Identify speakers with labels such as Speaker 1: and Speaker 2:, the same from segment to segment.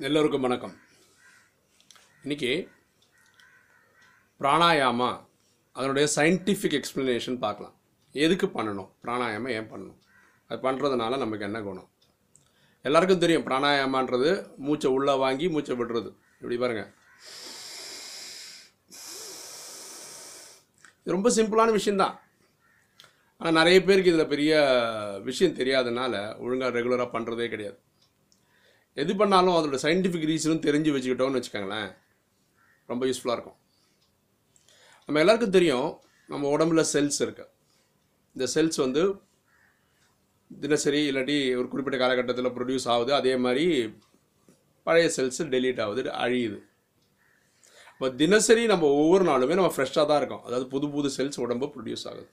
Speaker 1: எல்லோருக்கும் வணக்கம். இன்னைக்கு பிராணாயாமா அதனுடைய சயின்டிஃபிக் எக்ஸ்ப்ளனேஷன் பார்க்கலாம். எதுக்கு பண்ணணும்? பிராணாயாமம் ஏன் பண்ணணும்? அது பண்ணுறதுனால நமக்கு என்ன குணம்? எல்லாருக்கும் தெரியும் பிராணாயாமான்றது மூச்சை உள்ளே வாங்கி மூச்சை விடுறது. இப்படி பாருங்கள் இது ரொம்ப சிம்பிளான விஷயந்தான் ஆனால் நிறைய பேருக்கு இதில் பெரிய விஷயம் தெரியாதனால ஒழுங்காக ரெகுலராக பண்ணுறதே கிடையாது. எது பண்ணாலும் அதோட சயின்டிஃபிக் ரீசனும் தெரிஞ்சு வச்சுக்கிட்டோம்னு வச்சுக்கோங்களேன். ரொம்ப யூஸ்ஃபுல்லாக இருக்கும். நம்ம எல்லாருக்கும் தெரியும் நம்ம உடம்புல செல்ஸ் இருக்கு. இந்த செல்ஸ் வந்து தினசரி இல்லாட்டி ஒரு குறிப்பிட்ட காலகட்டத்தில் ப்ரொடியூஸ் ஆகுது. அதே மாதிரி பழைய செல்ஸ் டெலீட் ஆகுது அழியுது. இப்போ தினசரி நம்ம ஒவ்வொரு நாளுமே நம்ம ஃப்ரெஷ்ஷாக தான் இருக்கோம். அதாவது புது புது செல்ஸ் உடம்பு ப்ரொடியூஸ் ஆகுது.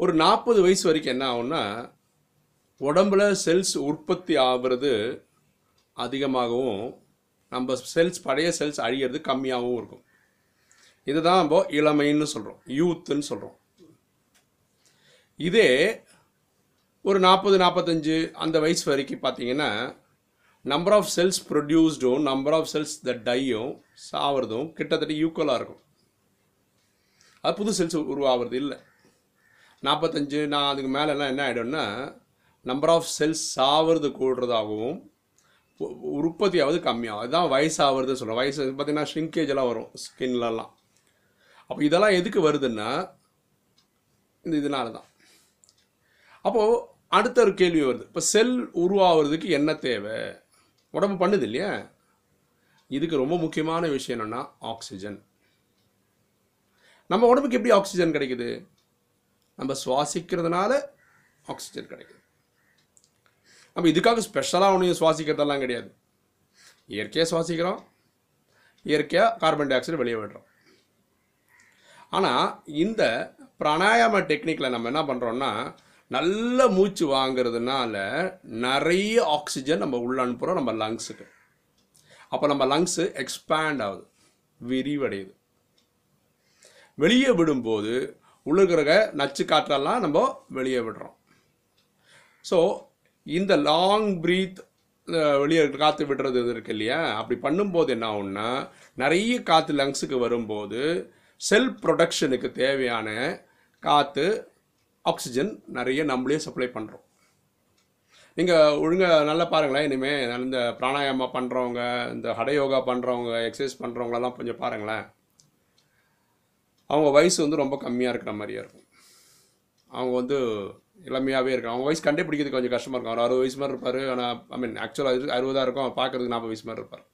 Speaker 1: ஒரு நாற்பது வயசு வரைக்கும் என்ன ஆகும்னா உடம்புல செல்ஸ் உற்பத்தி ஆகிறது அதிகமாகவும் நம்ம செல்ஸ் பழைய செல்ஸ் அழியிறது கம்மியாகவும் இருக்கும். இதுதான் நம்ம இளமைன்னு சொல்கிறோம் யூத்துன்னு சொல்கிறோம் இதே ஒரு நாற்பது நாற்பத்தஞ்சு அந்த வயசு வரைக்கும் பார்த்தீங்கன்னா நம்பர் ஆஃப் செல்ஸ் ப்ரொடியூஸ்டும் நம்பர் ஆஃப் செல்ஸ் த டையும் சாவறதும் கிட்டத்தட்ட ஈக்குவலாக இருக்கும். அது புது செல்ஸ் உருவாகிறது இல்லை. நாற்பத்தஞ்சு நான் அதுக்கு மேலெல்லாம் என்ன ஆகிடும்னா நம்பர் ஆஃப் செல்ஸ் சாவறது கூடுறதாகவும் உற்பத்தியாவது கம்மியாகும். அதுதான் வயசாகிறதுன்னு சொல்கிறோம் வயசு பார்த்தீங்கன்னா ஷ்ரிங்கேஜ் எல்லாம் வரும் ஸ்கின்லலாம் அப்போ இதெல்லாம் எதுக்கு வருதுன்னா இந்த இதனால தான் அப்போது அடுத்த ஒரு கேள்வி வருது. இப்போ செல் உருவாகிறதுக்கு என்ன தேவை? உடம்பு பண்ணுது இல்லையா? இதுக்கு ரொம்ப முக்கியமான விஷயம் என்னென்னா ஆக்சிஜன் நம்ம உடம்புக்கு எப்படி ஆக்சிஜன் கிடைக்குது? நம்ம சுவாசிக்கிறதுனால ஆக்சிஜன் கிடைக்குது. நம்ம இதுக்காக ஸ்பெஷலாக ஒன்றையும் சுவாசிக்கிறதெல்லாம் கிடையாது. இயற்கையாக சுவாசிக்கிறோம். இயற்கையாக கார்பன் டை ஆக்சைடு வெளியே விடுறோம். ஆனால் இந்த பிராணாயாம டெக்னிக்கில் நம்ம என்ன பண்ணுறோன்னா நல்ல மூச்சு வாங்குறதுனால நிறைய ஆக்சிஜன் நம்ம உள்ள அனுப்புகிறோம் நம்ம லங்ஸுக்கு அப்போ நம்ம லங்ஸு எக்ஸ்பேண்ட் ஆகுது விரிவடையுது. வெளியே விடும்போது உள்ள நச்சு காற்றெல்லாம் நம்ம வெளியே விடுறோம். ஸோ இந்த லாங் ப்ரீத் வெளியே காற்று விடுறது இது இருக்கு இல்லையா? அப்படி பண்ணும்போது என்ன ஆகும்னா நிறைய காற்று லங்ஸுக்கு வரும்போது செல் ப்ரொடக்ஷனுக்கு தேவையான காற்று ஆக்சிஜன் நிறைய நம்மளே சப்ளை பண்ணுறோம் நீங்கள் ஒழுங்காக நல்லா பாருங்களேன் இனிமேல் இந்த பிராணாயாமா பண்ணுறவங்க இந்த ஹடயோகா பண்ணுறவங்க எக்ஸசைஸ் பண்ணுறவங்களெல்லாம் கொஞ்சம் பாருங்களேன். அவங்க வயசு வந்து ரொம்ப கம்மியாக இருக்கிற மாதிரியாக இருக்கும். அவங்க வந்து இளமையாகவே இருக்கும். அவங்க வயசு கண்டுபிடிக்கிறது கொஞ்சம் கஷ்டமாக இருக்கும். அவர் அறுபது வயசு மாதிரி இருப்பார். ஆனால் ஐ மீன் ஆக்சுவலாக இது அறுபதாக இருக்கும். அவர் பார்க்குறதுக்கு நாற்பது வயசு மாதிரி இருப்பார்.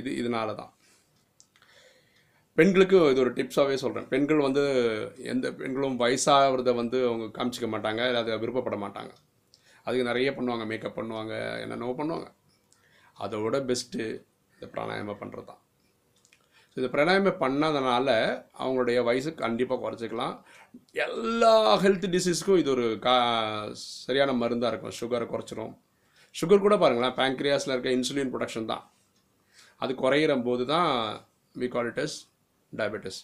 Speaker 1: இது இதனால தான் பெண்களுக்கு இது ஒரு டிப்ஸாகவே சொல்கிறேன் பெண்கள் வந்து எந்த பெண்களும் வயசாகிறத வந்து அவங்க காமிச்சிக்க மாட்டாங்க. அதை விருப்பப்பட மாட்டாங்க. அதுக்கு நிறைய பண்ணுவாங்க. மேக்கப் பண்ணுவாங்க. என்னென்னவோ பண்ணுவாங்க. அதோட பெஸ்ட்டு இந்த பிராணாயாமம் பண்ணுறது தான் ஸோ இந்த பிராணாயாமம் பண்ணாதனால அவங்களுடைய வயசு கண்டிப்பாக குறைச்சிக்கலாம். எல்லா ஹெல்த் டிசீஸ்க்கும் இது ஒரு கா சரியான மருந்தாக இருக்கும். சுகரை குறைச்சிரும். சுகர் கூட பாருங்களேன் பேங்க்ரியாஸில் இருக்க இன்சுலின் ப்ரொடக்ஷன் தான். அது குறையிற போது தான் we call it is diabetes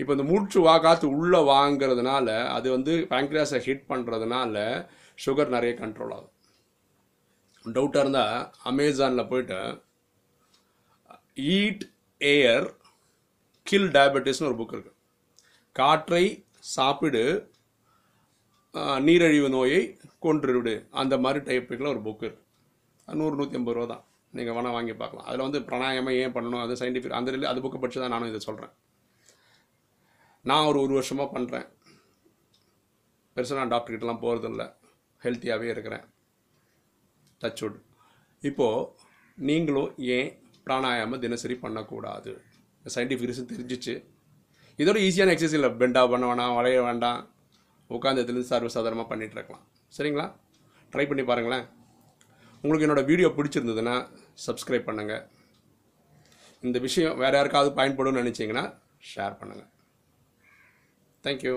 Speaker 1: இப்போ இந்த மூச்சு வா காற்று உள்ளே வாங்கிறதுனால அது வந்து பேங்க்ரியாஸை ஹிட் பண்ணுறதுனால சுகர் நிறைய கண்ட்ரோல் ஆகும். டவுட்டாக இருந்தால் அமேசானில் போயிட்டு ஈட் ஏயர் கில் டயபெட்டிஸ்னு ஒரு புக் இருக்கு. காற்றை சாப்பிடு நீரழிவு நீரிழிவு நோயை கொன்றுவிடு அந்த மாதிரி டைப்புக்கில் ஒரு புக்கு இருக்குது நூறு நூற்றி ஐம்பது ரூபா தான். நீங்கள் வேணால் வாங்கி பார்க்கலாம். அதில் வந்து பிரணாயமாக ஏன் பண்ணணும்? அது சயின்டிஃபிக் அந்த ரிலே அது புக்கை படிச்சு தான் நானும் இதை சொல்கிறேன் நான் ஒரு ஒரு வருஷமாக பண்ணுறேன் பெருசாக நான் டாக்டர்கிட்டலாம் போகிறதில்ல ஹெல்த்தியாகவே இருக்கிறேன். டச் உட் இப்போது நீங்களும் ஏன் பிராணாயாமம் தினசரி பண்ணக்கூடாது. சயின்டிஃபிக் ரீசன் தெரிஞ்சிச்சு. இதோட ஈஸியான எக்ஸசைஸ் இல்லை. பெண்டா பண்ண வேணாம் வளைய வேண்டாம். உட்காந்து இதுலேருந்து சர்வசாதாரணமாக பண்ணிட்டு இருக்கலாம். சரிங்களா? ட்ரை பண்ணி பாருங்களேன். உங்களுக்கு என்னோடய வீடியோ பிடிச்சிருந்ததுன்னா சப்ஸ்கிரைப் பண்ணுங்கள் இந்த விஷயம் வேறு யாருக்காவது பயன்படும்னு நினச்சிங்கன்னா ஷேர் பண்ணுங்கள் தேங்க்யூ